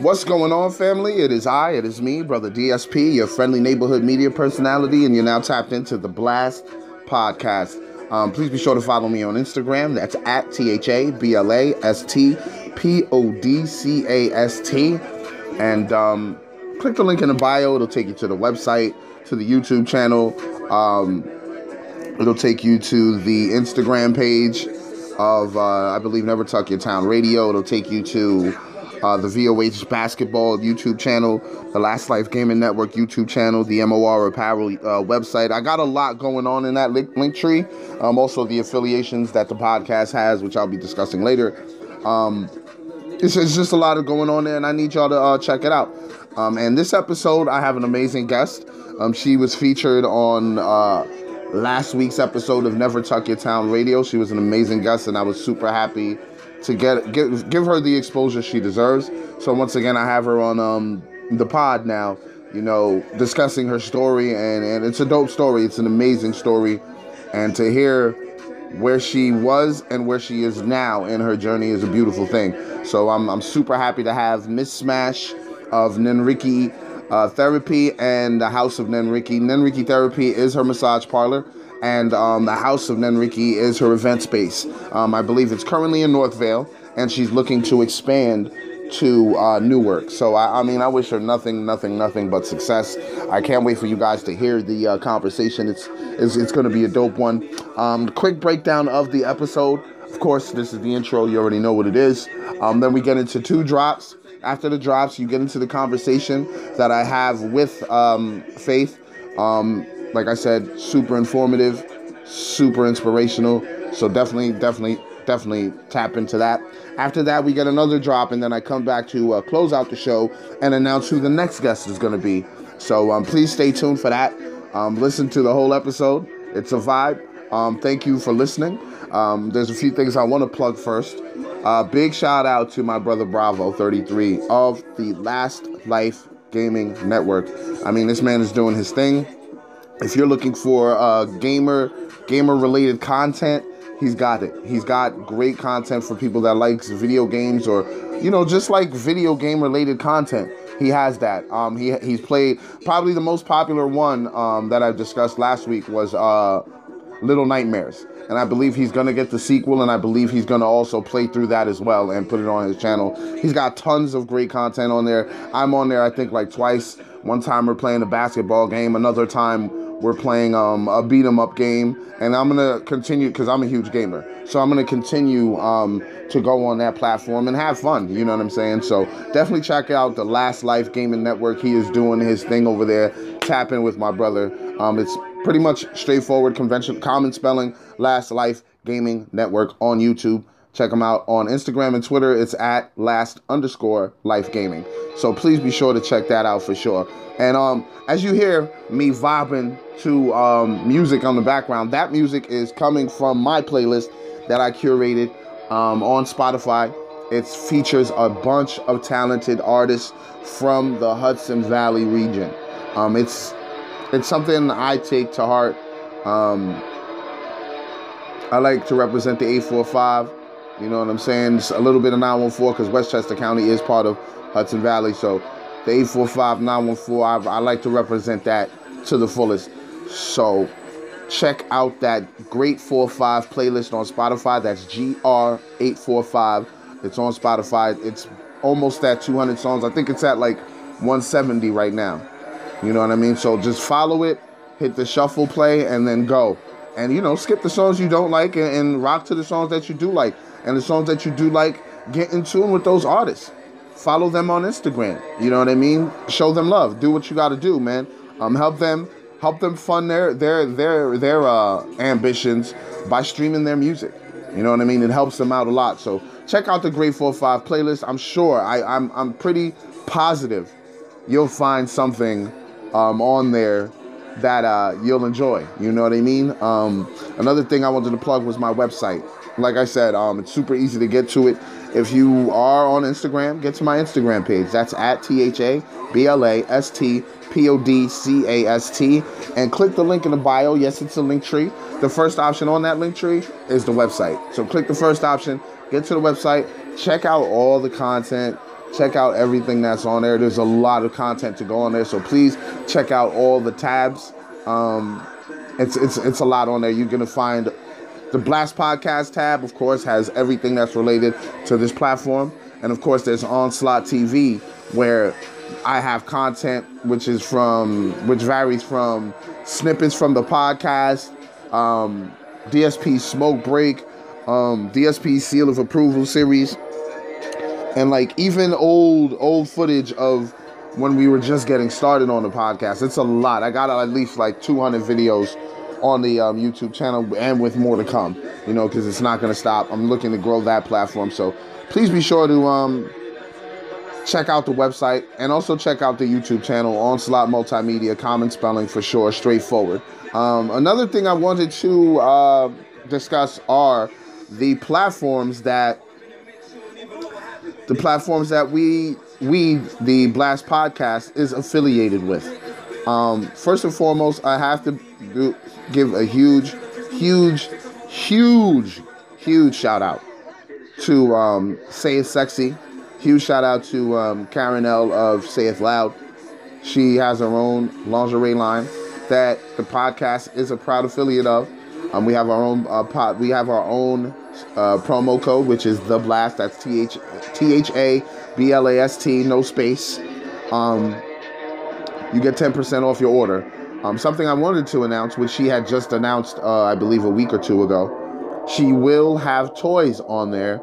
What's going on, family? It is I, it is me, Brother DSP, your friendly neighborhood media personality, and you're now tapped into the Blast Podcast. Um, please be sure to follow me on Instagram. That's at T H A B L A S T P O D C A S T. And um, click the link in the bio, it'll take you to the website, to the YouTube channel. Um, it'll take you to the Instagram page of, uh, I believe, Never Tuck Your Town Radio. It'll take you to uh, the VOH Basketball YouTube channel, the Last Life Gaming Network YouTube channel, the MOR Apparel uh, website. I got a lot going on in that link, link tree. Um, also, the affiliations that the podcast has, which I'll be discussing later. Um, it's, it's, just a lot of going on there, and I need y'all to uh, check it out. Um, and this episode, I have an amazing guest. Um, she was featured on uh, last week's episode of Never Tuck Your Town Radio. She was an amazing guest, and I was super happy to get give, give her the exposure she deserves. So once again, I have her on um, the pod now. You know, discussing her story, and and it's a dope story. It's an amazing story, and to hear where she was and where she is now in her journey is a beautiful thing. So I'm I'm super happy to have Miss Smash of Nenriki uh, Therapy and the House of Nenriki. Nenriki Therapy is her massage parlor and um, the House of Nenriki is her event space. Um, I believe it's currently in Northvale, and she's looking to expand to uh, Newark. So I, I, mean, I wish her nothing, nothing, nothing but success. I can't wait for you guys to hear the uh, conversation. It's it's, it's going to be a dope one. Um, quick breakdown of the episode. Of course, this is the intro. You already know what it is. Um, then we get into two drops. After the drops, you get into the conversation that I have with um, Faith. Um, like I said, super informative, super inspirational. So definitely, definitely, definitely tap into that. After that, we get another drop, and then I come back to uh, close out the show and announce who the next guest is going to be. So um, please stay tuned for that. Um, listen to the whole episode. It's a vibe. Um, thank you for listening. Um, there's a few things I want to plug first. Uh, big shout out to my brother Bravo 33 of the Last Life Gaming Network. I mean, this man is doing his thing. If you're looking for uh, gamer gamer related content, he's got it. He's got great content for people that likes video games or you know just like video game related content. He has that. Um, he he's played probably the most popular one um, that I discussed last week was uh, Little Nightmares, and I believe he's gonna get the sequel, and I believe he's gonna also play through that as well and put it on his channel. He's got tons of great content on there. I'm on there, I think, like twice. One time we're playing a basketball game. Another time we're playing um, a beat 'em up game, and I'm gonna continue because I'm a huge gamer. So I'm gonna continue um, to go on that platform and have fun. You know what I'm saying? So definitely check out the Last Life Gaming Network. He is doing his thing over there, tapping with my brother. Um, it's pretty much straightforward, convention, common spelling. Last Life Gaming Network on YouTube. Check them out on Instagram and Twitter. It's at last underscore life gaming. So please be sure to check that out for sure. And um, as you hear me vibing to um, music on the background, that music is coming from my playlist that I curated um, on Spotify. It features a bunch of talented artists from the Hudson Valley region. Um, it's it's something I take to heart. Um, I like to represent the 845 you know what I'm saying? It's a little bit of 914 because Westchester County is part of Hudson Valley. So the 845 914, I, like to represent that to the fullest. So check out that Great 45 playlist on Spotify. That's GR845. It's on Spotify. It's almost at 200 songs. I think it's at like 170 right now. You know what I mean? So just follow it, hit the shuffle play, and then go. And you know, skip the songs you don't like and, and rock to the songs that you do like and the songs that you do like, get in tune with those artists. Follow them on Instagram. You know what I mean? Show them love. Do what you got to do, man. Um, help them, help them fund their their their their uh, ambitions by streaming their music. You know what I mean? It helps them out a lot. So check out the Great Four Five playlist. I'm sure. I, I'm I'm pretty positive you'll find something um, on there that uh, you'll enjoy. You know what I mean? Um, another thing I wanted to plug was my website like I said, um, it's super easy to get to it. If you are on Instagram, get to my Instagram page. That's at T H A B L A S T P O D C A S T. And click the link in the bio. Yes, it's a link tree. The first option on that link tree is the website. So click the first option, get to the website, check out all the content. Check out everything that's on there. There's a lot of content to go on there, so please check out all the tabs. Um, it's it's it's a lot on there. You're gonna find the Blast Podcast tab, of course, has everything that's related to this platform, and of course, there's Onslaught TV where I have content which is from which varies from snippets from the podcast, um, DSP Smoke Break, um, DSP Seal of Approval series, and like even old old footage of when we were just getting started on the podcast. It's a lot. I got at least like 200 videos on the um, YouTube channel and with more to come. You know, because it's not going to stop. I'm looking to grow that platform. So please be sure to um, check out the website and also check out the YouTube channel, Onslaught Multimedia, common spelling for sure, straightforward. Um, another thing I wanted to uh, discuss are the platforms that the platforms that we we the Blast Podcast is affiliated with. Um, first and foremost, I have to do, give a huge, huge, huge, huge shout out to um, Say It Sexy. Huge shout out to um, Karen L of Say It Loud. She has her own lingerie line that the podcast is a proud affiliate of. Um, we have our own uh, pod, we have our own uh, promo code, which is the blast. That's T H T H A B L A S T, no space. Um, you get 10% off your order. Um, something I wanted to announce, which she had just announced, uh, I believe, a week or two ago. She will have toys on there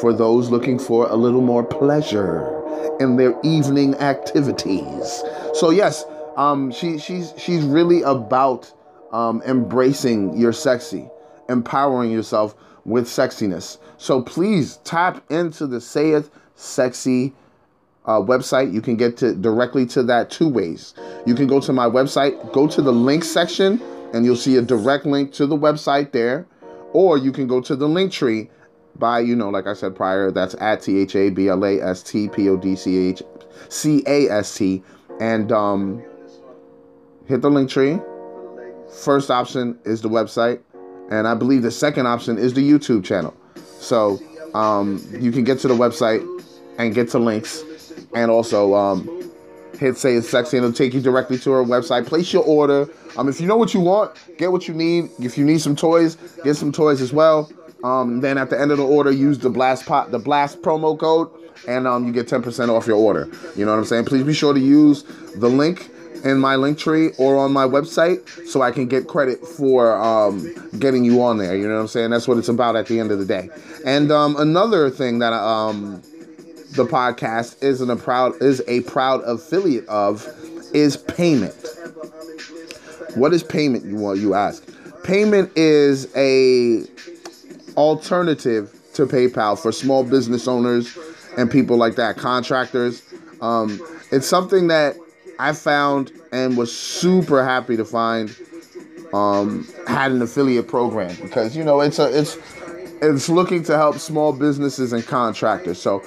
for those looking for a little more pleasure in their evening activities. So yes, um, she she's she's really about um, embracing your sexy, empowering yourself with sexiness. So please tap into the Say It Sexy uh, website. You can get to directly to that two ways. You can go to my website, go to the link section, and you'll see a direct link to the website there. Or you can go to the link tree by, you know, like I said prior, that's at T H A B L A S T P O D C H C A S T, and um, hit the link tree. First option is the website, and I believe the second option is the YouTube channel. So um, you can get to the website and get to links and also um, hit say it's sexy and it'll take you directly to her website place your order um, if you know what you want get what you need if you need some toys get some toys as well um, then at the end of the order use the blast pot the blast promo code and um, you get 10% off your order you know what i'm saying please be sure to use the link in my link tree or on my website so I can get credit for um, getting you on there. You know what I'm saying? That's what it's about at the end of the day. And um, another thing that um, the podcast is a proud is a proud affiliate of is payment. What is payment? You want you ask. Payment is a alternative to PayPal for small business owners and people like that, contractors. Um, it's something that I found and was super happy to find um, had an affiliate program because you know it's a it's it's looking to help small businesses and contractors. So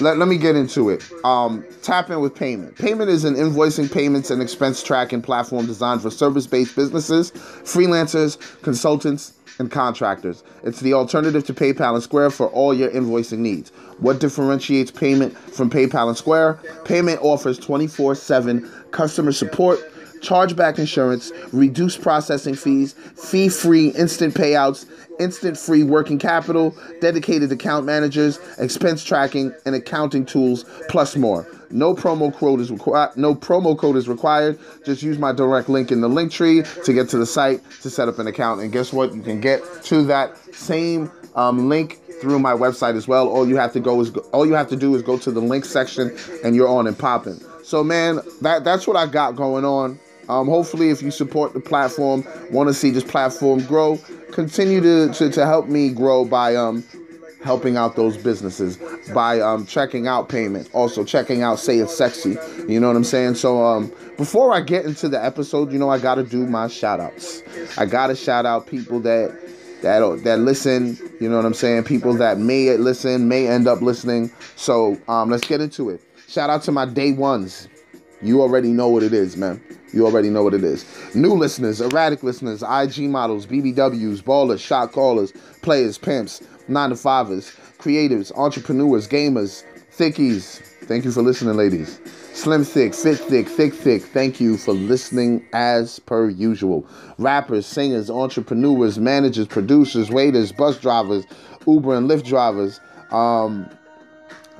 let, let me get into it. Um, tap in with payment. Payment is an invoicing, payments, and expense tracking platform designed for service based businesses, freelancers, consultants, and contractors. It's the alternative to PayPal and Square for all your invoicing needs. What differentiates payment from PayPal and Square? Payment offers 24 7 customer support chargeback insurance, reduced processing fees, fee free instant payouts, instant free working capital, dedicated account managers, expense tracking, and accounting tools, plus more. No promo code is required. No promo code is required. Just use my direct link in the link tree to get to the site to set up an account. And guess what? You can get to that same um, link through my website as well. All you have to go is all you have to do is go to the link section, and you're on and popping. So man, that that's what I got going on. Um, hopefully, if you support the platform, want to see this platform grow, continue to, to, to help me grow by um, helping out those businesses, by um, checking out payment, also checking out Say It's Sexy. You know what I'm saying? So um, before I get into the episode, you know, I got to do my shout outs. I got to shout out people that that that listen. You know what I'm saying? People that may listen, may end up listening. So um, let's get into it. Shout out to my day ones. You already know what it is, man. You already know what it is. New listeners, erratic listeners, IG models, BBWs, ballers, shot callers, players, pimps, nine to fivers, creatives, entrepreneurs, gamers, Thickies, thank you for listening, ladies. Slim Thick, Fit Thick, Thick Thick, thank you for listening as per usual. Rappers, singers, entrepreneurs, managers, producers, waiters, bus drivers, Uber and Lyft drivers, um,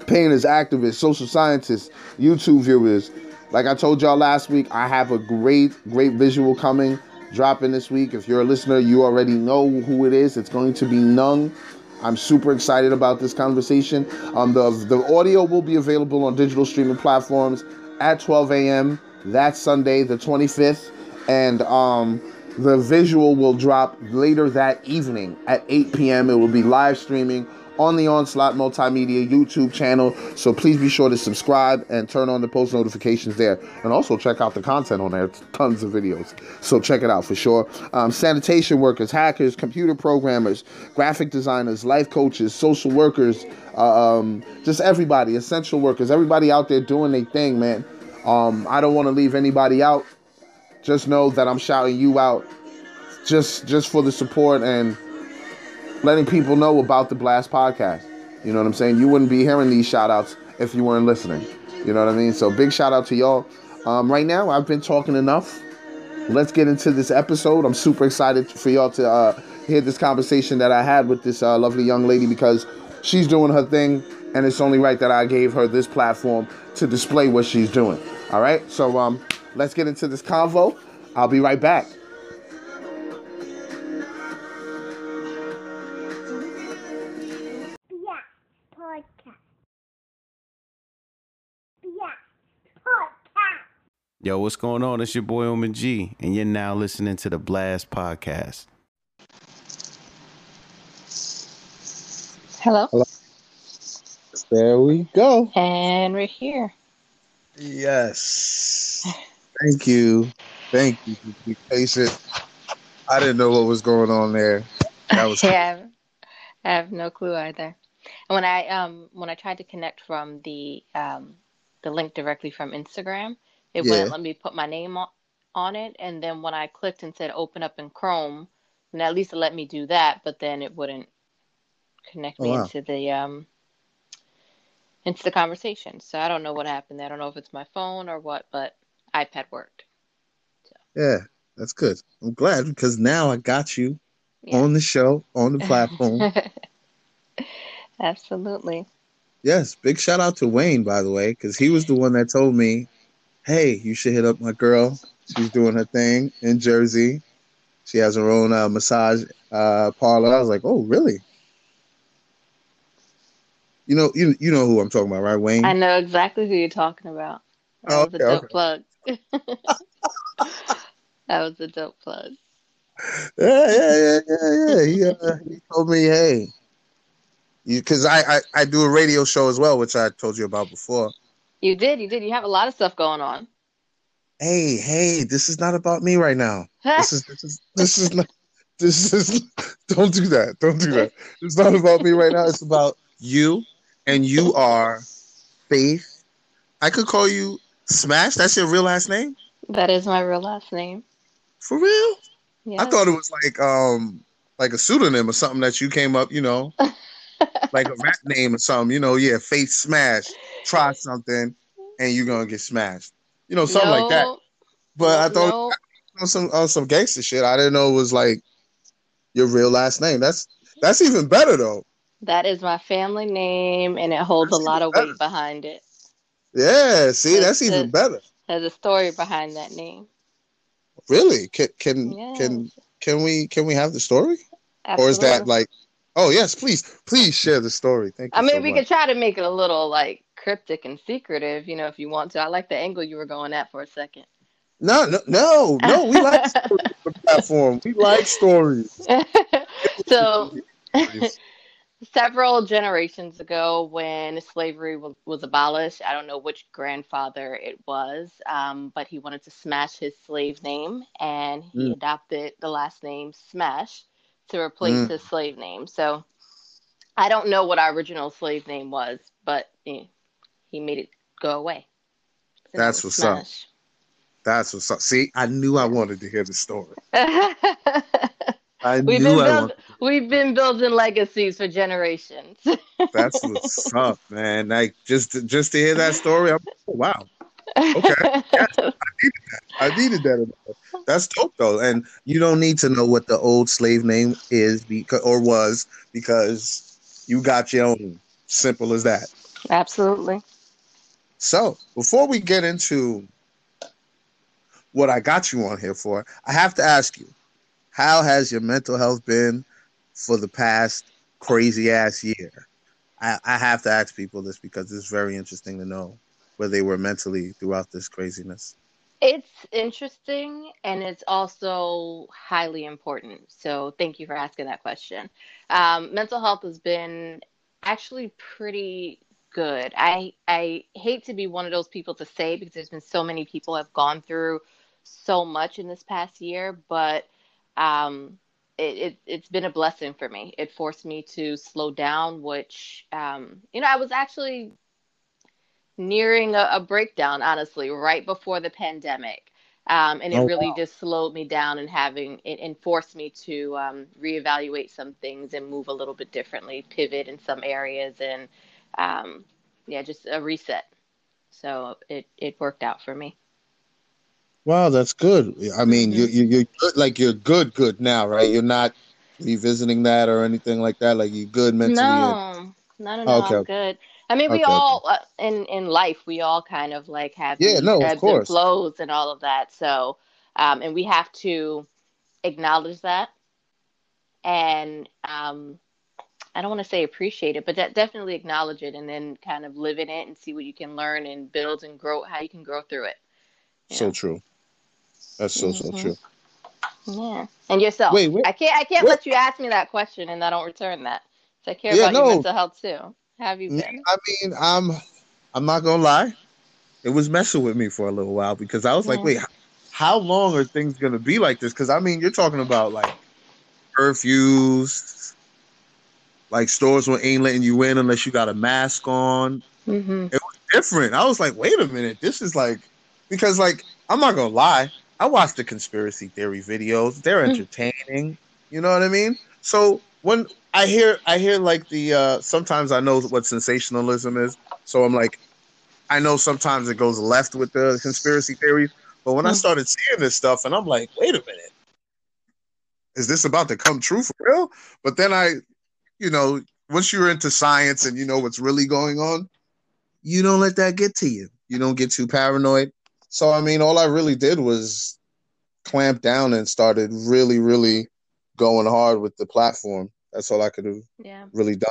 painters, activists, social scientists, YouTube viewers. Like I told y'all last week, I have a great, great visual coming, dropping this week. If you're a listener, you already know who it is. It's going to be Nung. I'm super excited about this conversation. Um, the the audio will be available on digital streaming platforms at 12 a.m. That Sunday, the 25th, and um, the visual will drop later that evening at 8 p.m. It will be live streaming on the Onslaught Multimedia YouTube channel. So please be sure to subscribe and turn on the post notifications there. And also check out the content on there. Tons of videos. So check it out for sure. Um, sanitation workers, hackers, computer programmers, graphic designers, life coaches, social workers, uh, um, just everybody, essential workers, everybody out there doing their thing, man. Um, I don't want to leave anybody out. Just know that I'm shouting you out just just for the support and letting people know about the Blast podcast. You know what I'm saying? You wouldn't be hearing these shout outs if you weren't listening. You know what I mean? So big shout out to y'all. Um, right now, I've been talking enough. Let's get into this episode. I'm super excited for y'all to uh, hear this conversation that I had with this uh, lovely young lady because she's doing her thing, and it's only right that I gave her this platform to display what she's doing. All right, so um, let's get into this convo. I'll be right back. Yo, what's going on? It's your boy Omen G, and you're now listening to the Blast Podcast. Hello. Hello. There we go. And we're here. Yes. Thank you. Thank you for being patient. I didn't know what was going on there. That was yeah, I have no clue either. And when I um when I tried to connect from the um the link directly from Instagram, it yeah. wouldn't let me put my name on, on it. And then when I clicked and said open up in Chrome, and at least it let me do that, but then it wouldn't connect me oh, wow. into the um into the conversation. So I don't know what happened. I don't know if it's my phone or what, but iPad worked. So. Yeah, that's good. I'm glad because now I got you yeah. on the show, on the platform. Absolutely. Yes, big shout out to Wayne, by the way, because he was the one that told me, "Hey, you should hit up my girl. She's doing her thing in Jersey. She has her own uh, massage uh, parlor." I was like, "Oh, really?" You know, you you know who I'm talking about, right, Wayne? I know exactly who you're talking about. That oh, was okay, a dope okay. plug. that was a dope plug. Yeah, yeah, yeah, yeah, yeah. He, uh, he told me, "Hey, You because I, I I do a radio show as well, which I told you about before. You did, you did. You have a lot of stuff going on. Hey, hey, this is not about me right now. this is this is this is not this is don't do that. Don't do that. It's not about me right now. It's about you, and you are Faith. I could call you Smash. That's your real last name. That is my real last name. For real? Yeah. I thought it was like um like a pseudonym or something that you came up, you know. like a rap name or something. You know, yeah, face Smash. Try something, and you're gonna get smashed. You know, something no, like that. But I thought no. on some on some gangster shit. I didn't know it was like your real last name. That's that's even better though. That is my family name, and it holds that's a lot of better. weight behind it. Yeah, see, that's, that's even better. There's a story behind that name. Really? Can can yes. can can we can we have the story? Absolutely. Or is that like Oh yes, please, please share the story. Thank you. I mean, so we much. could try to make it a little like cryptic and secretive, you know, if you want to. I like the angle you were going at for a second. No, no, no, no. We like the platform. We like stories. so, several generations ago, when slavery was, was abolished, I don't know which grandfather it was, um, but he wanted to smash his slave name, and he mm. adopted the last name Smash to replace mm. his slave name. So I don't know what our original slave name was, but he made it go away. So That's what's Smash. up. That's what's up. See, I knew I wanted to hear the story. I we've knew been I build, We've been building legacies for generations. That's what's up, man. Like just just to hear that story, I'm, oh, wow. Okay, yes, I needed that. I needed that. That's dope though, and you don't need to know what the old slave name is because or was because you got your own. Simple as that. Absolutely. So before we get into what I got you on here for, I have to ask you, how has your mental health been for the past crazy ass year? I, I have to ask people this because it's very interesting to know where they were mentally throughout this craziness. It's interesting and it's also highly important. So, thank you for asking that question. Um, mental health has been actually pretty good. I I hate to be one of those people to say because there's been so many people have gone through so much in this past year, but um, it, it has been a blessing for me. It forced me to slow down, which um, you know I was actually nearing a, a breakdown, honestly, right before the pandemic. Um, and it oh, really wow. just slowed me down and having it and forced me to um, reevaluate some things and move a little bit differently, pivot in some areas, and um, yeah, just a reset. So it it worked out for me. Wow, that's good. I mean, mm-hmm. you you you're like you're good, good now, right? You're not revisiting that or anything like that. Like you're good mentally. No, no, no, no. Okay. I'm good. I mean, we okay, all okay. Uh, in in life we all kind of like have yeah, no, ebbs of course. and flows and all of that. So, um, and we have to acknowledge that, and um, I don't want to say appreciate it, but de- definitely acknowledge it, and then kind of live in it and see what you can learn and build and grow how you can grow through it. So true. That's so mm-hmm. so true. Yeah, and yourself. Wait, wait I can't I can't let you ask me that question and I don't return that. So I care yeah, about no. your mental health too have you been? I mean, I'm I'm not gonna lie. It was messing with me for a little while because I was yeah. like, wait, how long are things gonna be like this? Because I mean, you're talking about like curfews, like stores where ain't letting you in unless you got a mask on. Mm-hmm. It was different. I was like, wait a minute, this is like because like I'm not gonna lie, I watched the conspiracy theory videos. They're mm. entertaining. Mm-hmm. You know what I mean? So when I hear I hear like the uh sometimes I know what sensationalism is. So I'm like I know sometimes it goes left with the conspiracy theories, but when mm-hmm. I started seeing this stuff and I'm like, wait a minute. Is this about to come true for real? But then I, you know, once you're into science and you know what's really going on, you don't let that get to you. You don't get too paranoid. So I mean, all I really did was clamp down and started really, really going hard with the platform. That's all I could have yeah. really done.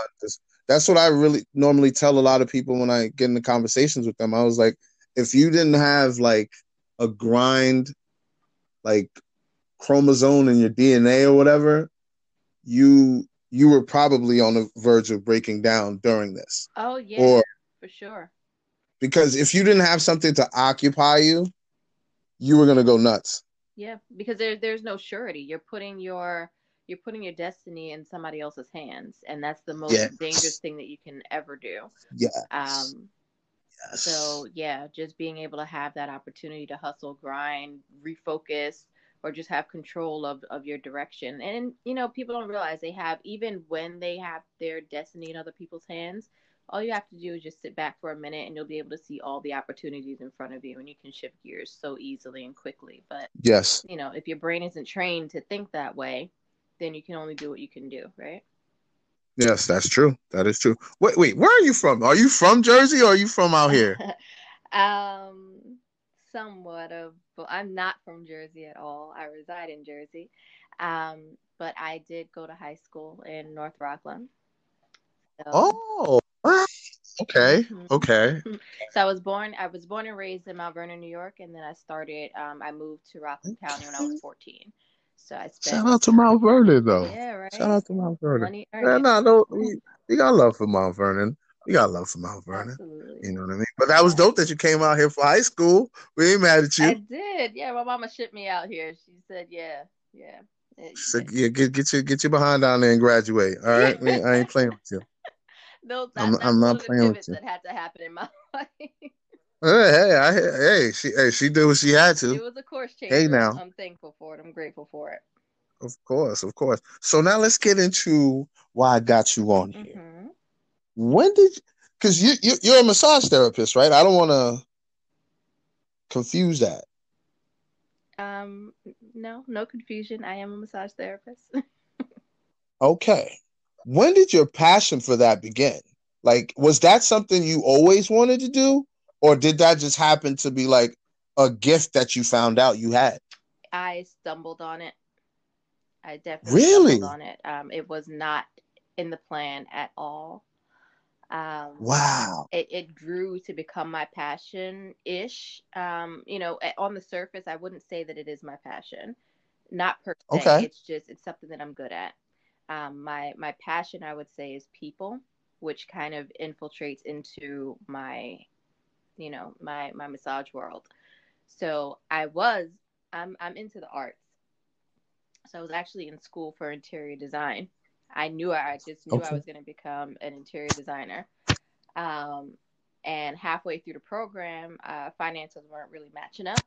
That's what I really normally tell a lot of people when I get into conversations with them. I was like, if you didn't have like a grind, like chromosome in your DNA or whatever, you you were probably on the verge of breaking down during this. Oh yeah, or, for sure. Because if you didn't have something to occupy you, you were gonna go nuts. Yeah, because there there's no surety. You're putting your you're putting your destiny in somebody else's hands, and that's the most yes. dangerous thing that you can ever do. Yeah. Um. Yes. So yeah, just being able to have that opportunity to hustle, grind, refocus, or just have control of of your direction. And you know, people don't realize they have even when they have their destiny in other people's hands. All you have to do is just sit back for a minute, and you'll be able to see all the opportunities in front of you, and you can shift gears so easily and quickly. But yes, you know, if your brain isn't trained to think that way, then you can only do what you can do, right? Yes, that's true. That is true. Wait, wait, where are you from? Are you from Jersey or are you from out here? um, somewhat of. Well, I'm not from Jersey at all. I reside in Jersey, um, but I did go to high school in North Rockland. So, oh, okay, mm-hmm. okay. So I was born. I was born and raised in Mount Vernon, New York, and then I started. Um, I moved to Rockland County when I was 14. So I spent. Shout out to Mount Vernon, though. Yeah, right. Shout out to Mount Vernon. Yeah, no, no, we, we got love for Mount Vernon. We got love for Mount Vernon. Absolutely. You know what I mean? But that was dope that you came out here for high school. We ain't mad at you. I did. Yeah, my mama shipped me out here. She said, "Yeah, yeah." said, yeah, get get your get your behind down there and graduate. All right, I ain't playing with you. No, I'm, I'm not playing with you. That had to happen in my life. Hey, hey, I, hey, she, hey, she did what she had to. It was a course change. Hey, now I'm thankful for it. I'm grateful for it. Of course, of course. So now let's get into why I got you on here. Mm-hmm. when did because you, you you're a massage therapist, right? I don't want to confuse that. Um, no, no confusion. I am a massage therapist. okay. When did your passion for that begin? Like, was that something you always wanted to do, or did that just happen to be like a gift that you found out you had? I stumbled on it. I definitely really stumbled on it. Um, it was not in the plan at all. Um, wow. It, it grew to become my passion ish. Um, you know, on the surface, I wouldn't say that it is my passion. Not per se. Okay. It's just, it's something that I'm good at. Um, my, my passion, I would say, is people, which kind of infiltrates into my, you know, my, my massage world. So I was, I'm, I'm into the arts. So I was actually in school for interior design. I knew I just knew okay. I was going to become an interior designer. Um, and halfway through the program, uh, finances weren't really matching up.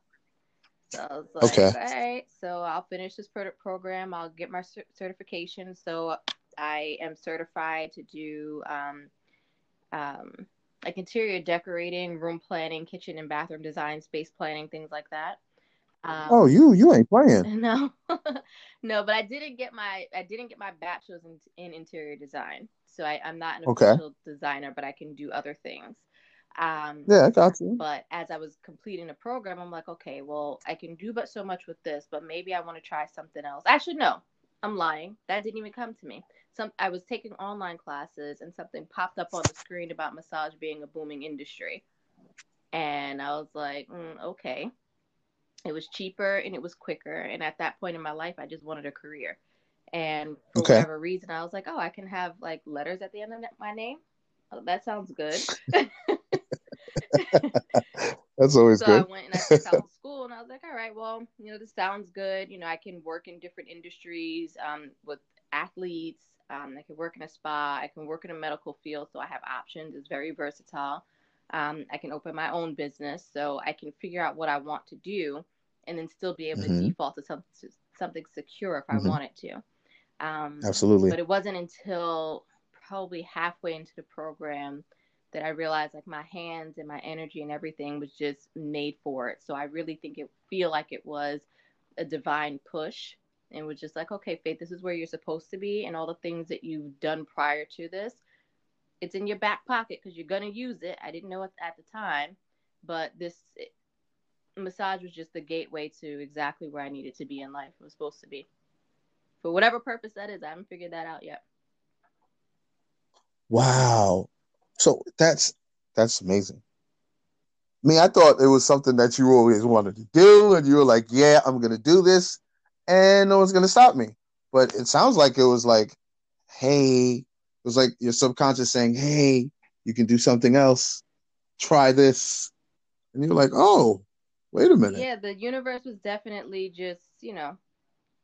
So I was like, okay. all right, so I'll finish this program. I'll get my certification. So I am certified to do um, um, like interior decorating, room planning, kitchen and bathroom design, space planning, things like that. Um, oh, you you ain't playing. No, no, but I didn't get my I didn't get my bachelor's in, in interior design, so I, I'm not an okay. official designer, but I can do other things. Um, yeah, I got you. But as I was completing the program, I'm like, okay, well, I can do but so much with this, but maybe I want to try something else. Actually, no, I'm lying. That didn't even come to me. Some I was taking online classes, and something popped up on the screen about massage being a booming industry, and I was like, mm, okay. It was cheaper and it was quicker. And at that point in my life, I just wanted a career. And for okay. whatever reason, I was like, oh, I can have like letters at the end of my name. Oh, that sounds good. That's always so good. I went and I checked out school and I was like, all right, well, you know, this sounds good. You know, I can work in different industries um, with athletes. Um, I can work in a spa. I can work in a medical field. So I have options. It's very versatile. Um, I can open my own business. So I can figure out what I want to do and then still be able mm-hmm. to default to something something secure if mm-hmm. I wanted to. Um, Absolutely. But it wasn't until probably halfway into the program that I realized like my hands and my energy and everything was just made for it. So I really think it feel like it was a divine push and was just like, okay, Faith, this is where you're supposed to be, and all the things that you've done prior to this, it's in your back pocket because you're gonna use it. I didn't know it at the time, but this eh, massage was just the gateway to exactly where I needed to be in life. It was supposed to be. For whatever purpose that is, I haven't figured that out yet. Wow. So that's that's amazing. I mean, I thought it was something that you always wanted to do, and you were like, "Yeah, I'm gonna do this," and no one's gonna stop me. But it sounds like it was like, "Hey," it was like your subconscious saying, "Hey, you can do something else. Try this," and you're like, "Oh, Wait a minute. Yeah, the universe was definitely just, you know,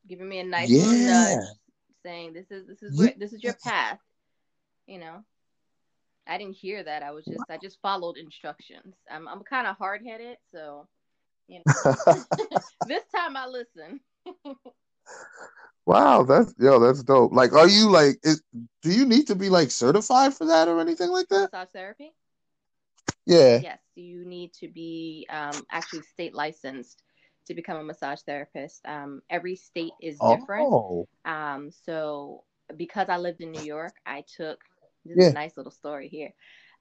giving me a nice yeah. nudge, saying this is this is where, this is your path. You know, I didn't hear that. I was just I just followed instructions. I'm I'm kind of hard headed, so you know. this time I listen. Wow, that's yo, that's dope. Like, are you like? Is, do you need to be like certified for that or anything like that? Massage therapy. Yeah. Yes, you need to be um, actually state licensed to become a massage therapist. Um, every state is different. Oh. Um, so because I lived in New York, I took this yeah. is a nice little story here.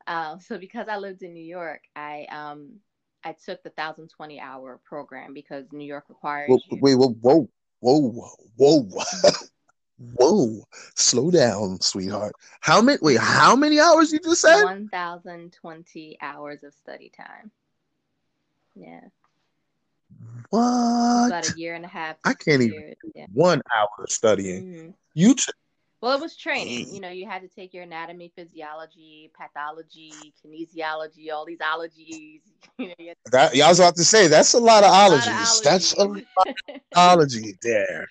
Uh, so because I lived in New York, I um I took the thousand twenty hour program because New York requires. Whoa, wait, whoa, whoa, whoa, whoa. Whoa, slow down, sweetheart. How many? Wait, how many hours you just said? One thousand twenty hours of study time. Yeah. What? About a year and a half. I can't even. Yeah. One hour studying. Mm-hmm. You took. Well, it was training. You know, you had to take your anatomy, physiology, pathology, kinesiology, all these ologies. You know, that, I was about to say that's a lot of ologies. Lot of ologies. That's a lot of ology there.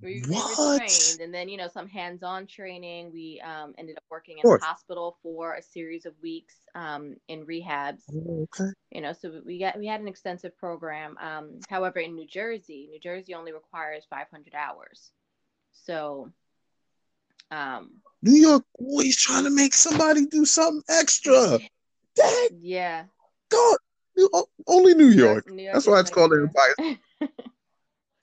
We, we were trained, and then you know some hands-on training. We um, ended up working in a hospital for a series of weeks um, in rehabs. Oh, okay. You know, so we got we had an extensive program. Um, however, in New Jersey, New Jersey only requires 500 hours. So Um, New York always trying to make somebody do something extra. Dang. Yeah. God, only New York. New York That's why it's called Empire.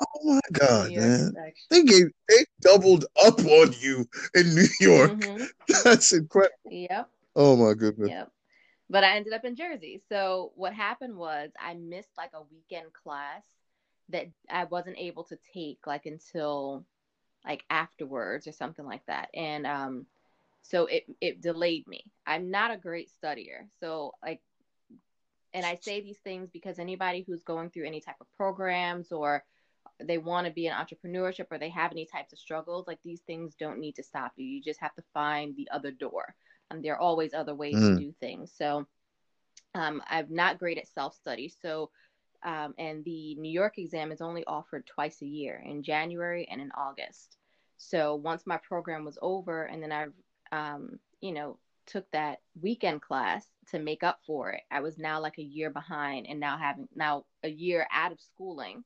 oh my God, man! They gave they doubled up on you in New York. Mm-hmm. That's incredible. Yep. Oh my goodness. Yep. But I ended up in Jersey. So what happened was I missed like a weekend class that I wasn't able to take like until like afterwards or something like that. And um so it it delayed me. I'm not a great studier. So like and I say these things because anybody who's going through any type of programs or they want to be in entrepreneurship or they have any types of struggles, like these things don't need to stop you. You just have to find the other door. And there are always other ways mm. to do things. So um, I'm not great at self study. So, um, and the New York exam is only offered twice a year in January and in August. So once my program was over, and then I, um, you know, took that weekend class to make up for it, I was now like a year behind, and now having now a year out of schooling,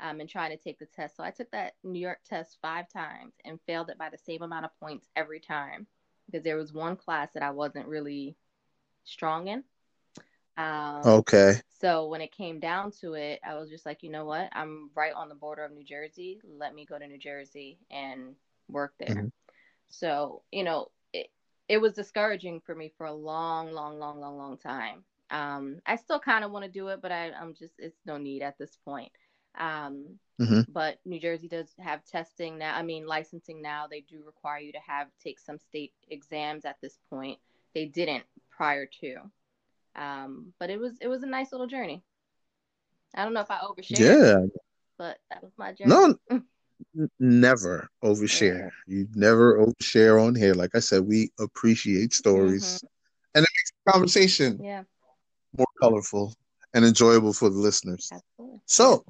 um, and trying to take the test. So I took that New York test five times and failed it by the same amount of points every time because there was one class that I wasn't really strong in. Um, okay. So when it came down to it, I was just like, you know what? I'm right on the border of New Jersey. Let me go to New Jersey and work there. Mm-hmm. So, you know, it, it was discouraging for me for a long, long, long, long, long time. Um, I still kind of want to do it, but I, I'm just, it's no need at this point. Um, mm-hmm. But New Jersey does have testing now. I mean, licensing now. They do require you to have take some state exams at this point. They didn't prior to. Um, but it was it was a nice little journey. I don't know if I overshared. Yeah. But that was my journey. No, never overshare. Yeah. You never overshare on here. Like I said, we appreciate stories, mm-hmm. and it makes the conversation yeah more colorful and enjoyable for the listeners. Absolutely. So,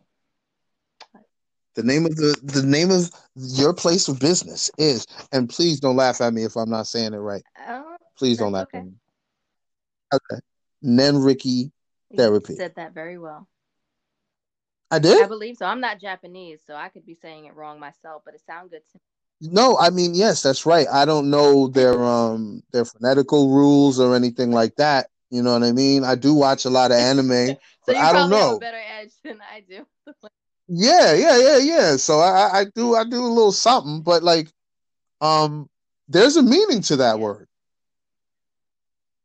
the name of the the name of your place of business is, and please don't laugh at me if I'm not saying it right. Oh, please don't laugh okay. at me. Okay. Nenriki therapy. You said that very well. I did. I believe so. I'm not Japanese, so I could be saying it wrong myself, but it sounds good to me. No, I mean yes, that's right. I don't know their um their phonetical rules or anything like that. You know what I mean? I do watch a lot of anime, so but I don't know. better edge than I do. yeah, yeah, yeah, yeah. So I, I do I do a little something, but like, um, there's a meaning to that yeah. word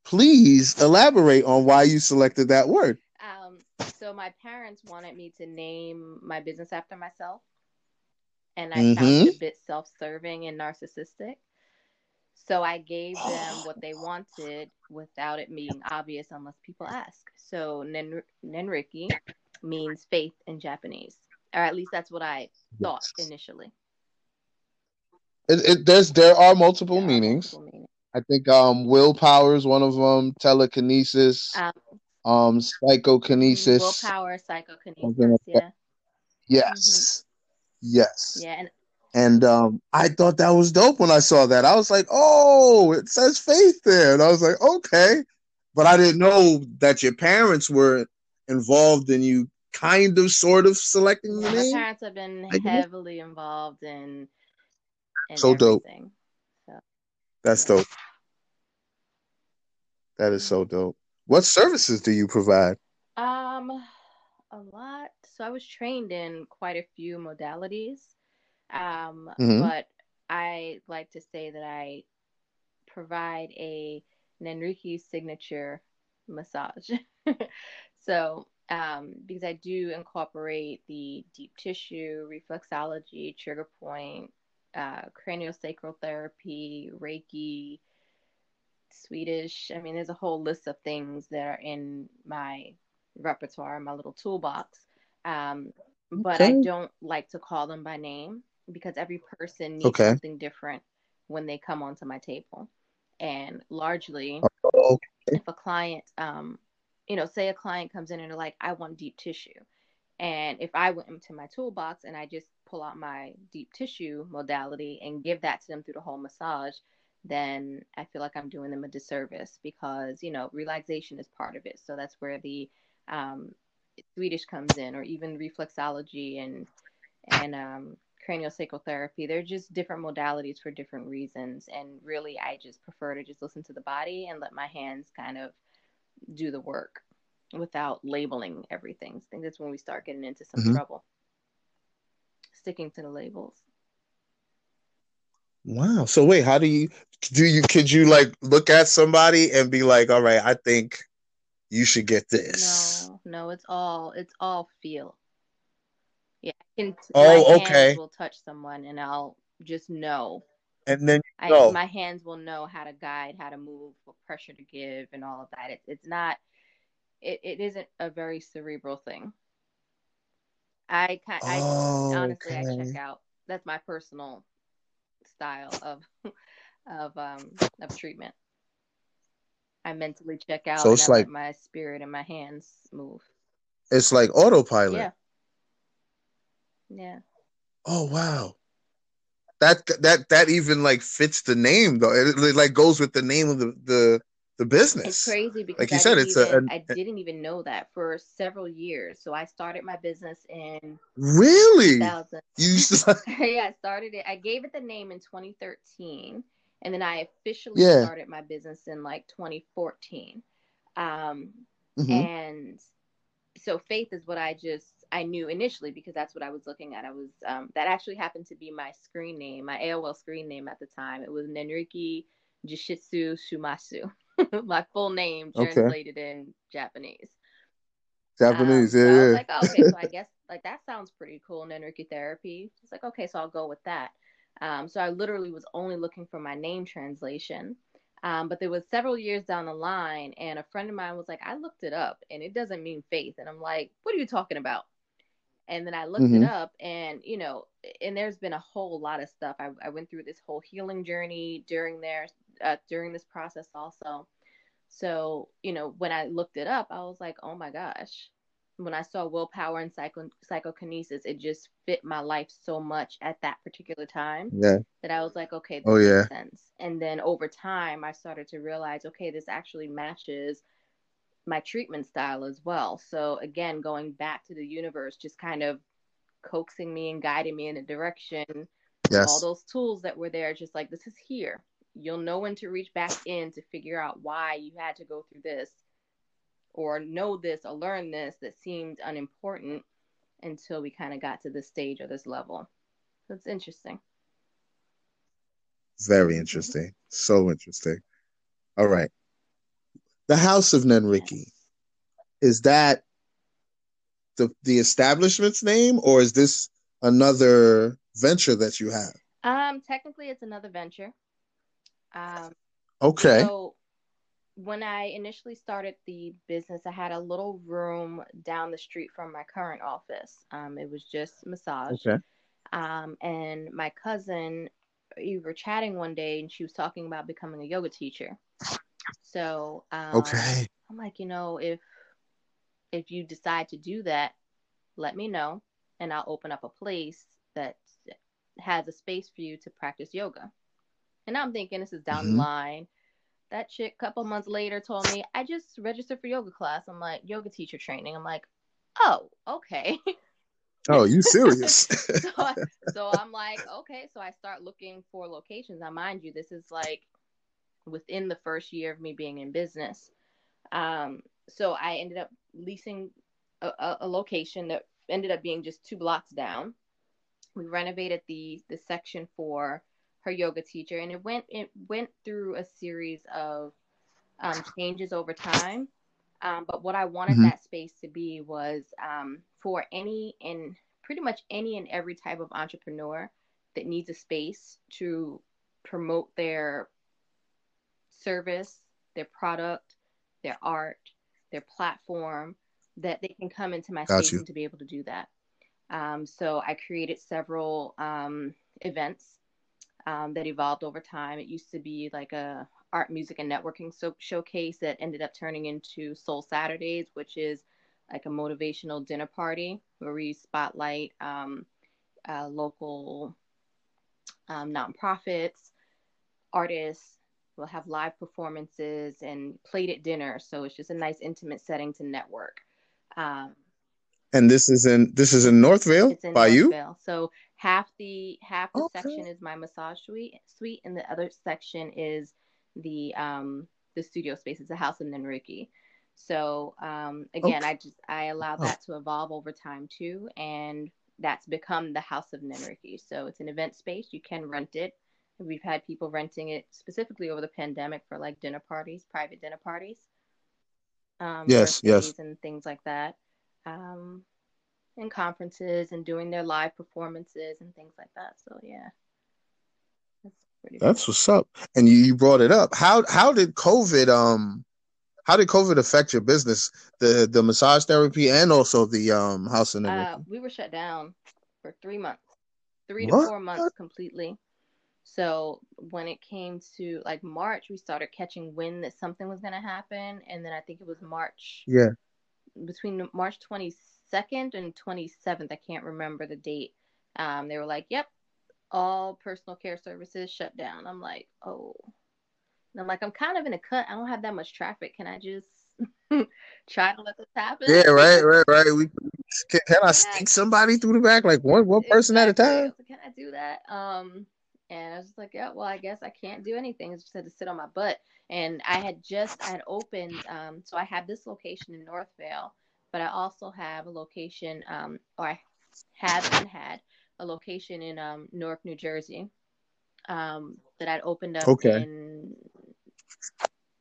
please elaborate on why you selected that word. Um, so my parents wanted me to name my business after myself, and I mm-hmm. found it a bit self-serving and narcissistic. So I gave them what they wanted without it being obvious unless people ask. So Nen- Nenriki means faith in Japanese, or at least that's what I thought initially. It, it, there's there are multiple, there meanings. Are multiple meanings. I think um willpower is one of them. Telekinesis, um, um psychokinesis. Willpower, psychokinesis. Yeah. Yes. Mm-hmm. Yes. Yeah. And, and um, I thought that was dope when I saw that. I was like, "Oh, it says faith there," and I was like, "Okay," but I didn't know that your parents were involved in you, kind of, sort of selecting yeah, the name. My parents have been heavily involved in. in so everything. dope. That's dope. That is so dope. What services do you provide? Um, a lot. So I was trained in quite a few modalities. Um, mm-hmm. but I like to say that I provide a Nenriki signature massage. so, um, because I do incorporate the deep tissue, reflexology, trigger point, uh, craniosacral therapy, Reiki, Swedish. I mean, there's a whole list of things that are in my repertoire, my little toolbox. Um, but okay. I don't like to call them by name because every person needs okay. something different when they come onto my table. And largely, okay. if a client, um, you know, say a client comes in and they're like, I want deep tissue. And if I went into my toolbox and I just pull out my deep tissue modality and give that to them through the whole massage, then I feel like I'm doing them a disservice because, you know, relaxation is part of it. So that's where the um, Swedish comes in, or even reflexology and and um, craniosacral therapy. They're just different modalities for different reasons. And really, I just prefer to just listen to the body and let my hands kind of do the work without labeling everything. I think that's when we start getting into some mm-hmm. trouble. Sticking to the labels. Wow. So wait, how do you do you could you like look at somebody and be like, all right, I think you should get this. No, no, it's all it's all feel. Yeah, I can, oh, okay. Will touch someone, and I'll just know. And then I, my hands will know how to guide, how to move, what pressure to give, and all of that. It's it's not. It, it isn't a very cerebral thing. I kind. Oh, I honestly, okay. I check out. That's my personal style of of um of treatment. I mentally check out. So it's like my spirit and my hands move. It's like autopilot. Yeah. Yeah. Oh wow. That that that even like fits the name though. It, it like goes with the name of the the the business. It's crazy because like you I said, it's even, a, a, I didn't even know that for several years. So I started my business in really. 2000. You yeah, I started it. I gave it the name in 2013, and then I officially yeah. started my business in like 2014. Um, mm-hmm. and so faith is what I just I knew initially because that's what I was looking at. I was um, that actually happened to be my screen name, my AOL screen name at the time. It was Nenriki Jishitsu Shumasu, my full name translated okay. in Japanese. Japanese, um, yeah, so yeah. I was like, oh, okay, so I guess like that sounds pretty cool, Nenriki therapy. It's like, okay, so I'll go with that. Um, so I literally was only looking for my name translation. Um, but there was several years down the line, and a friend of mine was like, I looked it up, and it doesn't mean faith. And I'm like, what are you talking about? And then I looked mm-hmm. it up, and you know, and there's been a whole lot of stuff. I, I went through this whole healing journey during there, uh, during this process also. So you know, when I looked it up, I was like, oh my gosh, when I saw willpower and psycho psychokinesis, it just fit my life so much at that particular time. Yeah. That I was like, okay, this oh, makes yeah. sense. And then over time, I started to realize, okay, this actually matches my treatment style as well. So again, going back to the universe, just kind of coaxing me and guiding me in a direction. Yes. All those tools that were there, just like this is here. You'll know when to reach back in to figure out why you had to go through this or know this or learn this that seemed unimportant until we kind of got to this stage or this level. So it's interesting. Very interesting. So interesting. All right. The House of Nenriki. Is that the the establishment's name or is this another venture that you have? Um technically it's another venture. Um Okay. So when I initially started the business, I had a little room down the street from my current office. Um, it was just massage. Okay. Um, and my cousin, we were chatting one day, and she was talking about becoming a yoga teacher. So um, okay, I'm like, you know, if if you decide to do that, let me know, and I'll open up a place that has a space for you to practice yoga. And I'm thinking this is down mm-hmm. the line. That chick a couple months later told me i just registered for yoga class. I'm like yoga teacher training. I'm like oh okay. Oh you serious? So, I, so i'm like okay. So i start looking for locations. Now mind you this is like within the first year of me being in business. Um so i ended up leasing a, a location that ended up being just two blocks down. We renovated the the section for her yoga teacher, and it went it went through a series of um, changes over time. Um, but what I wanted mm-hmm. that space to be was um, for any and pretty much any and every type of entrepreneur that needs a space to promote their service, their product, their art, their platform, that they can come into my Got space you. to be able to do that. Um, so I created several um, events um, that evolved over time. It used to be like a art, music, and networking so- showcase that ended up turning into Soul Saturdays, which is like a motivational dinner party where we spotlight um, uh, local um, nonprofits, artists. We'll have live performances and plated dinner, so it's just a nice intimate setting to network. Um, and this is in this is in Northvale it's in by Northvale. you. So half the half the section is my massage suite suite and the other section is the um the studio space it's a house of Nenriki. So um again okay. I just I allow oh. that to evolve over time too and that's become the house of Nenriki. So it's an event space. You can rent it. We've had people renting it specifically over the pandemic for like dinner parties, private dinner parties. Um, yes, yes. And things like that. Um, and conferences and doing their live performances and things like that. So yeah. That's, pretty That's what's up. And you, you brought it up. How how did COVID um how did COVID affect your business? The the massage therapy and also the um house and everything. Uh, we were shut down for three months, three what? to four months completely. So when it came to like March, we started catching wind that something was going to happen, and then I think it was March. Yeah. Between March 22nd and 27th, I can't remember the date. Um, they were like, "Yep, all personal care services shut down." I'm like, "Oh." And I'm like, I'm kind of in a cut. I don't have that much traffic. Can I just try to let this happen? Yeah, right, right, right. We can, can I sneak somebody through the back, like one one person exactly. at a time? Can I do that? Um, and I was just like, yeah, well, I guess I can't do anything. I just had to sit on my butt. And I had just I had opened, um, so I have this location in Northvale, but I also have a location, um, or I have and had a location in um, Newark, New Jersey, um, that I'd opened up okay. in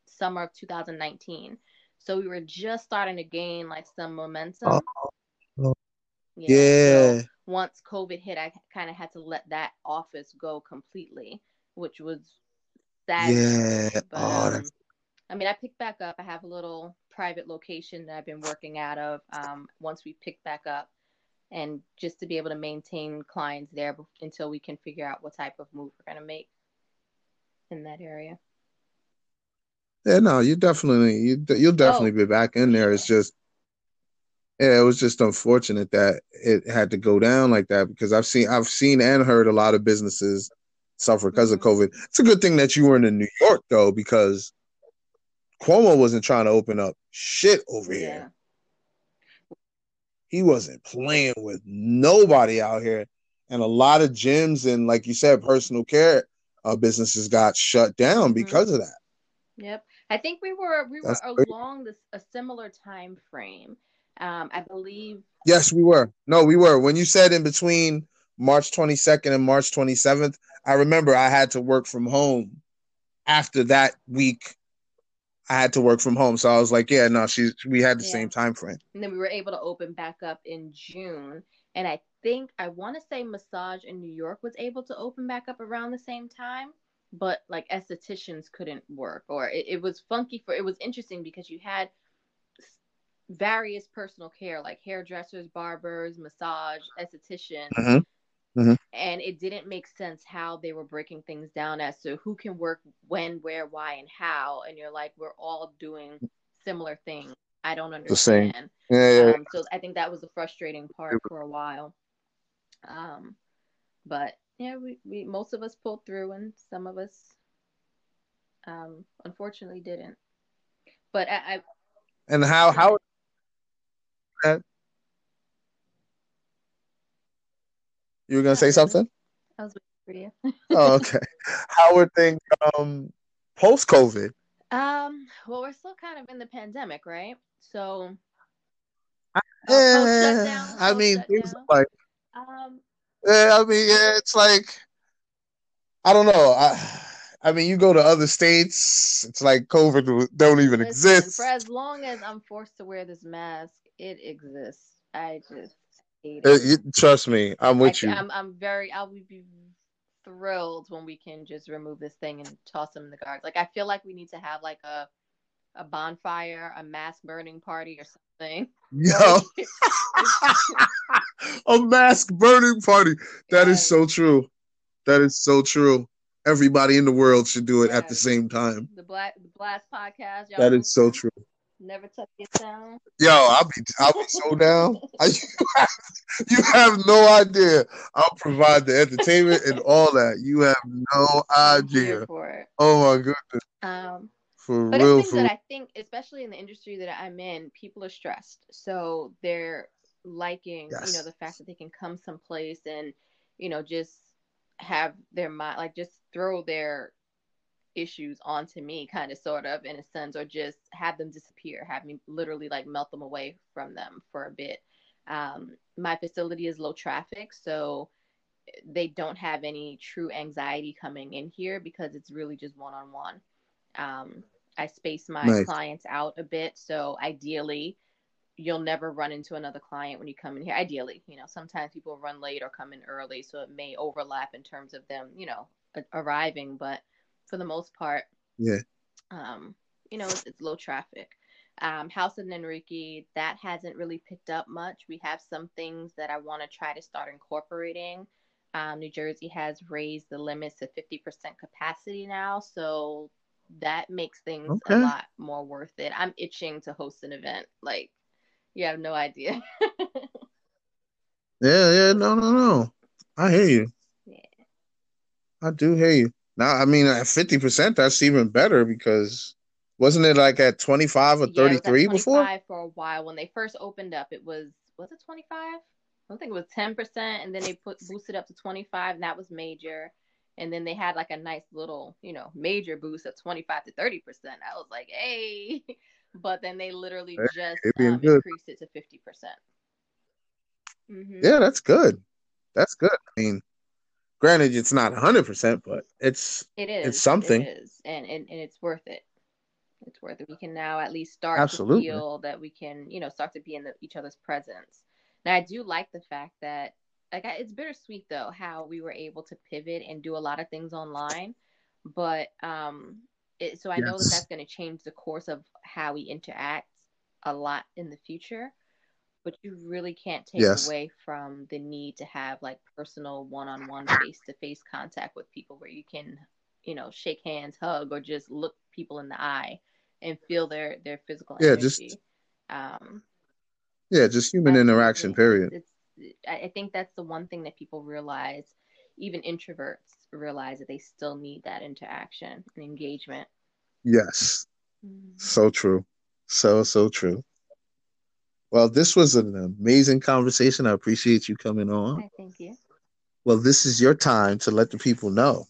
summer of 2019. So we were just starting to gain like some momentum. Oh. Yeah. yeah. So once COVID hit, I kind of had to let that office go completely, which was sad. Yeah. But, oh, um, I mean, I picked back up. I have a little private location that I've been working out of. Um, once we pick back up, and just to be able to maintain clients there until we can figure out what type of move we're going to make in that area. Yeah, no, you definitely you you'll definitely oh. be back in there. It's just yeah, it was just unfortunate that it had to go down like that because I've seen I've seen and heard a lot of businesses suffer because mm-hmm. of COVID. It's a good thing that you weren't in New York though, because Cuomo wasn't trying to open up shit over yeah. here. He wasn't playing with nobody out here. And a lot of gyms and like you said, personal care uh, businesses got shut down mm-hmm. because mm-hmm. of that. Yep. I think we were we were That's along this a similar time frame. Um, I believe. Yes, we were. No, we were. When you said in between March 22nd and March 27th, I remember I had to work from home. After that week, I had to work from home, so I was like, "Yeah, no, she's." We had the yeah. same time frame. And then we were able to open back up in June, and I think I want to say massage in New York was able to open back up around the same time but like estheticians couldn't work or it, it was funky for it was interesting because you had various personal care like hairdressers barbers massage estheticians mm-hmm. Mm-hmm. and it didn't make sense how they were breaking things down as to who can work when where why and how. And you're like we're all doing similar things. I don't understand the same. Yeah, yeah, um, so i think that was the frustrating part for a while. Um but yeah, we, we most of us pulled through, and some of us, um, unfortunately, didn't. But I, I and how how you were gonna say something? I was waiting for you. oh, okay. How are things um post COVID? Um, well, we're still kind of in the pandemic, right? So, uh, yeah, I mean, things like um, yeah, I mean, yeah, it's like I don't know. I I mean, you go to other states, it's like COVID don't even Listen, exist. For as long as I'm forced to wear this mask, it exists. I just uh, you, trust me, I'm with I, you. I'm, I'm very. I would be thrilled when we can just remove this thing and toss them in the garbage. Like I feel like we need to have like a a bonfire, a mask burning party, or something. Yo, a mask burning party. That is so true. That is so true. Everybody in the world should do it at the same time. The Black the Blast podcast. That is so true. Never touch it down. Yo, I'll be I'll be so down. you, have, you have no idea. I'll provide the entertainment and all that. You have no idea. Oh my goodness. Um for but real, it's things that I think, especially in the industry that I'm in, people are stressed. So they're liking, yes. you know, the fact that they can come someplace and you know, just have their mind, like just throw their issues onto me, kind of, sort of, in a sense, or just have them disappear, have me literally like melt them away from them for a bit. Um, my facility is low traffic, so they don't have any true anxiety coming in here because it's really just one on one. Um I space my nice. clients out a bit, so ideally, you'll never run into another client when you come in here. Ideally, you know, sometimes people run late or come in early, so it may overlap in terms of them, you know, arriving. But for the most part, yeah, um, you know, it's, it's low traffic. Um, House of Nenriki, that hasn't really picked up much. We have some things that I want to try to start incorporating. Um, New Jersey has raised the limits to 50% capacity now, so that makes things okay. a lot more worth it. I'm itching to host an event. Like, you have no idea. yeah, yeah, no, no, no. I hear you. Yeah. I do hear you. Now, I mean, at 50%, that's even better because wasn't it like at 25 or 33 yeah, before? for a while. When they first opened up, it was, was it 25? I don't think it was 10%. And then they put boosted up to 25, and that was major. And then they had like a nice little, you know, major boost of 25 to 30%. I was like, hey. But then they literally just um, increased it to 50%. percent mm-hmm. Yeah, that's good. That's good. I mean, granted, it's not 100%, but it's it is. It's something. It is. And, and, and it's worth it. It's worth it. We can now at least start Absolutely. to feel that we can, you know, start to be in the, each other's presence. Now, I do like the fact that, like, it's bittersweet though how we were able to pivot and do a lot of things online, but um, it, so I yes. know that that's going to change the course of how we interact a lot in the future. But you really can't take yes. away from the need to have like personal one-on-one, face-to-face contact with people where you can, you know, shake hands, hug, or just look people in the eye and feel their their physical yeah, energy. just um, yeah, just human interaction. Period. It's, I think that's the one thing that people realize, even introverts realize that they still need that interaction and engagement. Yes, mm-hmm. so true, so so true. Well, this was an amazing conversation. I appreciate you coming on. thank you. Well, this is your time to let the people know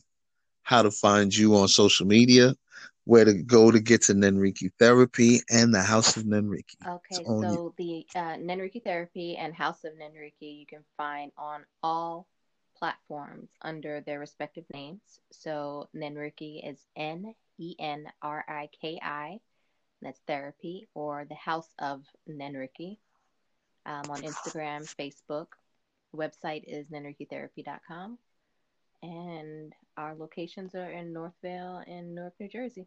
how to find you on social media, where to go to get to Nenriki Therapy and the House of Nenriki. Okay, so you. the uh, Nenriki Therapy and House of Nenriki you can find on all platforms under their respective names. So Nenriki is N E N R I K I, that's therapy, or the House of Nenriki um, on Instagram, Facebook. Website is nenrikitherapy.com. And our locations are in Northvale and Newark, New Jersey.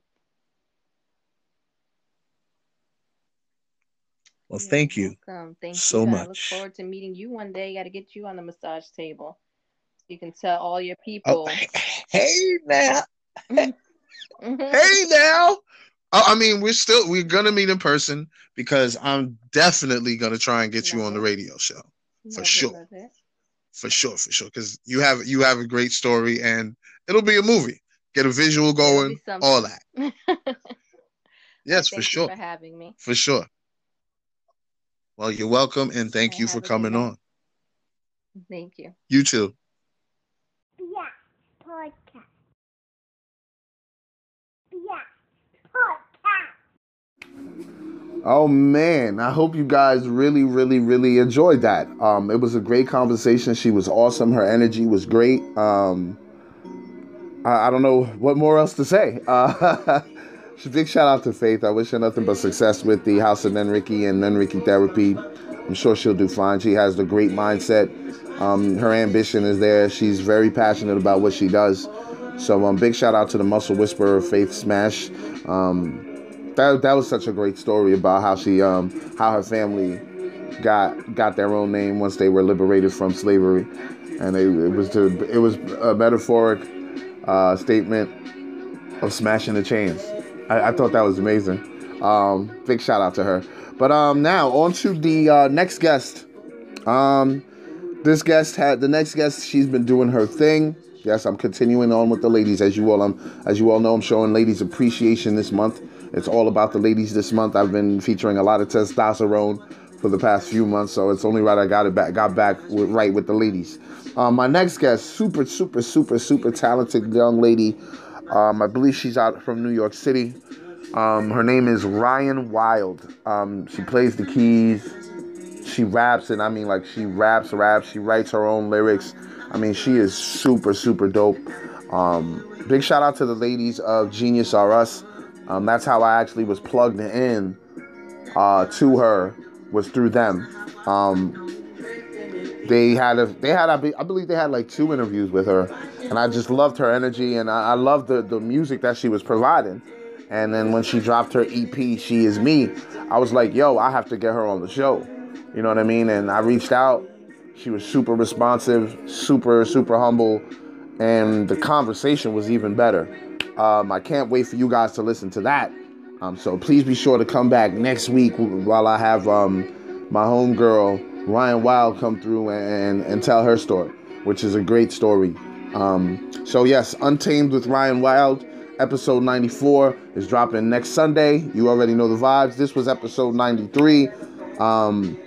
Well, You're thank you welcome. Thank so you. much. I look forward to meeting you one day. Got to get you on the massage table so you can tell all your people. Oh, hey now, hey now. I mean, we're still we're gonna meet in person because I'm definitely gonna try and get love you on it. the radio show for love sure, it, for sure, for sure. Because you have you have a great story and it'll be a movie. Get a visual going, all that. yes, for sure. for having me. For sure. Well, you're welcome, and thank you for coming on. Thank you. You too. Yeah, podcast. Yeah, podcast. Oh man, I hope you guys really, really, really enjoyed that. Um, it was a great conversation. She was awesome. Her energy was great. Um, I, I don't know what more else to say. Uh, Big shout out to Faith. I wish her nothing but success with the House of Nenriki and Nenriki Therapy. I'm sure she'll do fine. She has the great mindset. Um, her ambition is there. She's very passionate about what she does. So um, big shout out to the Muscle Whisperer, Faith Smash. Um, that that was such a great story about how she um, how her family got got their own name once they were liberated from slavery, and they, it was to it was a metaphoric uh, statement of smashing the chains. I, I thought that was amazing. Um, big shout out to her. But um, now on to the uh, next guest. Um, this guest had the next guest. She's been doing her thing. Yes, I'm continuing on with the ladies. As you all, um, as you all know, I'm showing ladies appreciation this month. It's all about the ladies this month. I've been featuring a lot of testosterone for the past few months, so it's only right I got it back, got back with, right with the ladies. Um, my next guest, super, super, super, super talented young lady. Um, I believe she's out from New York City. Um, her name is Ryan Wild. Um, she plays the keys. She raps, and I mean, like, she raps, raps. She writes her own lyrics. I mean, she is super, super dope. Um, big shout out to the ladies of Genius R Us. Um, that's how I actually was plugged in uh, to her was through them. Um, they had a they had I believe they had like two interviews with her, and I just loved her energy and I, I loved the the music that she was providing. And then when she dropped her EP, She Is Me, I was like, yo, I have to get her on the show. You know what I mean? And I reached out. She was super responsive, super super humble, and the conversation was even better. Um, I can't wait for you guys to listen to that. Um, so please be sure to come back next week while I have um, my homegirl Ryan Wild come through and, and tell her story, which is a great story. Um, so yes, Untamed with Ryan Wild, episode 94 is dropping next Sunday. You already know the vibes. This was episode 93. Um,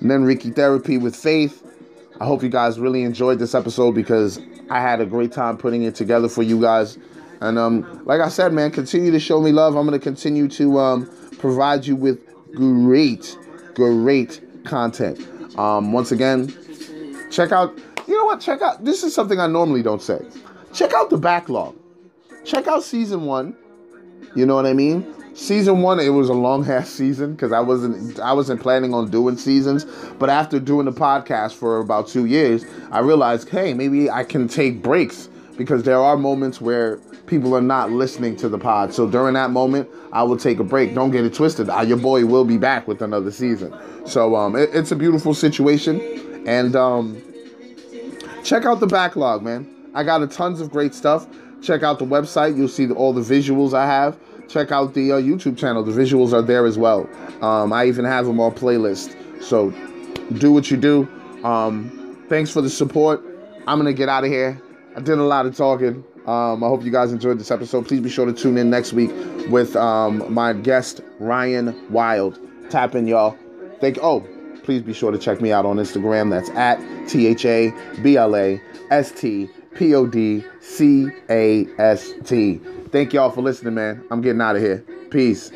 Nenriki Therapy with Faith. I hope you guys really enjoyed this episode because I had a great time putting it together for you guys. And um, like I said, man, continue to show me love. I'm to continue to um, provide you with great, great content. Um, once again, check out, you know what? Check out, this is something I normally don't say. Check out the backlog. Check out season one. You know what I mean? Season one, it was a long ass season because I wasn't I wasn't planning on doing seasons. But after doing the podcast for about two years, I realized, hey, maybe I can take breaks because there are moments where people are not listening to the pod. So during that moment, I will take a break. Don't get it twisted. I, your boy will be back with another season. So um, it, it's a beautiful situation, and um, check out the backlog, man. I got a tons of great stuff. Check out the website. You'll see the, all the visuals I have. Check out the uh, YouTube channel. The visuals are there as well. Um, I even have them on playlist. So do what you do. Um, thanks for the support. I'm gonna get out of here. I did a lot of talking. Um, I hope you guys enjoyed this episode. Please be sure to tune in next week with um, my guest Ryan Wild. Tap in, y'all. Thank. Oh, please be sure to check me out on Instagram. That's at T H A B L A S T P O D C A S T. Thank y'all for listening, man. I'm getting out of here. Peace.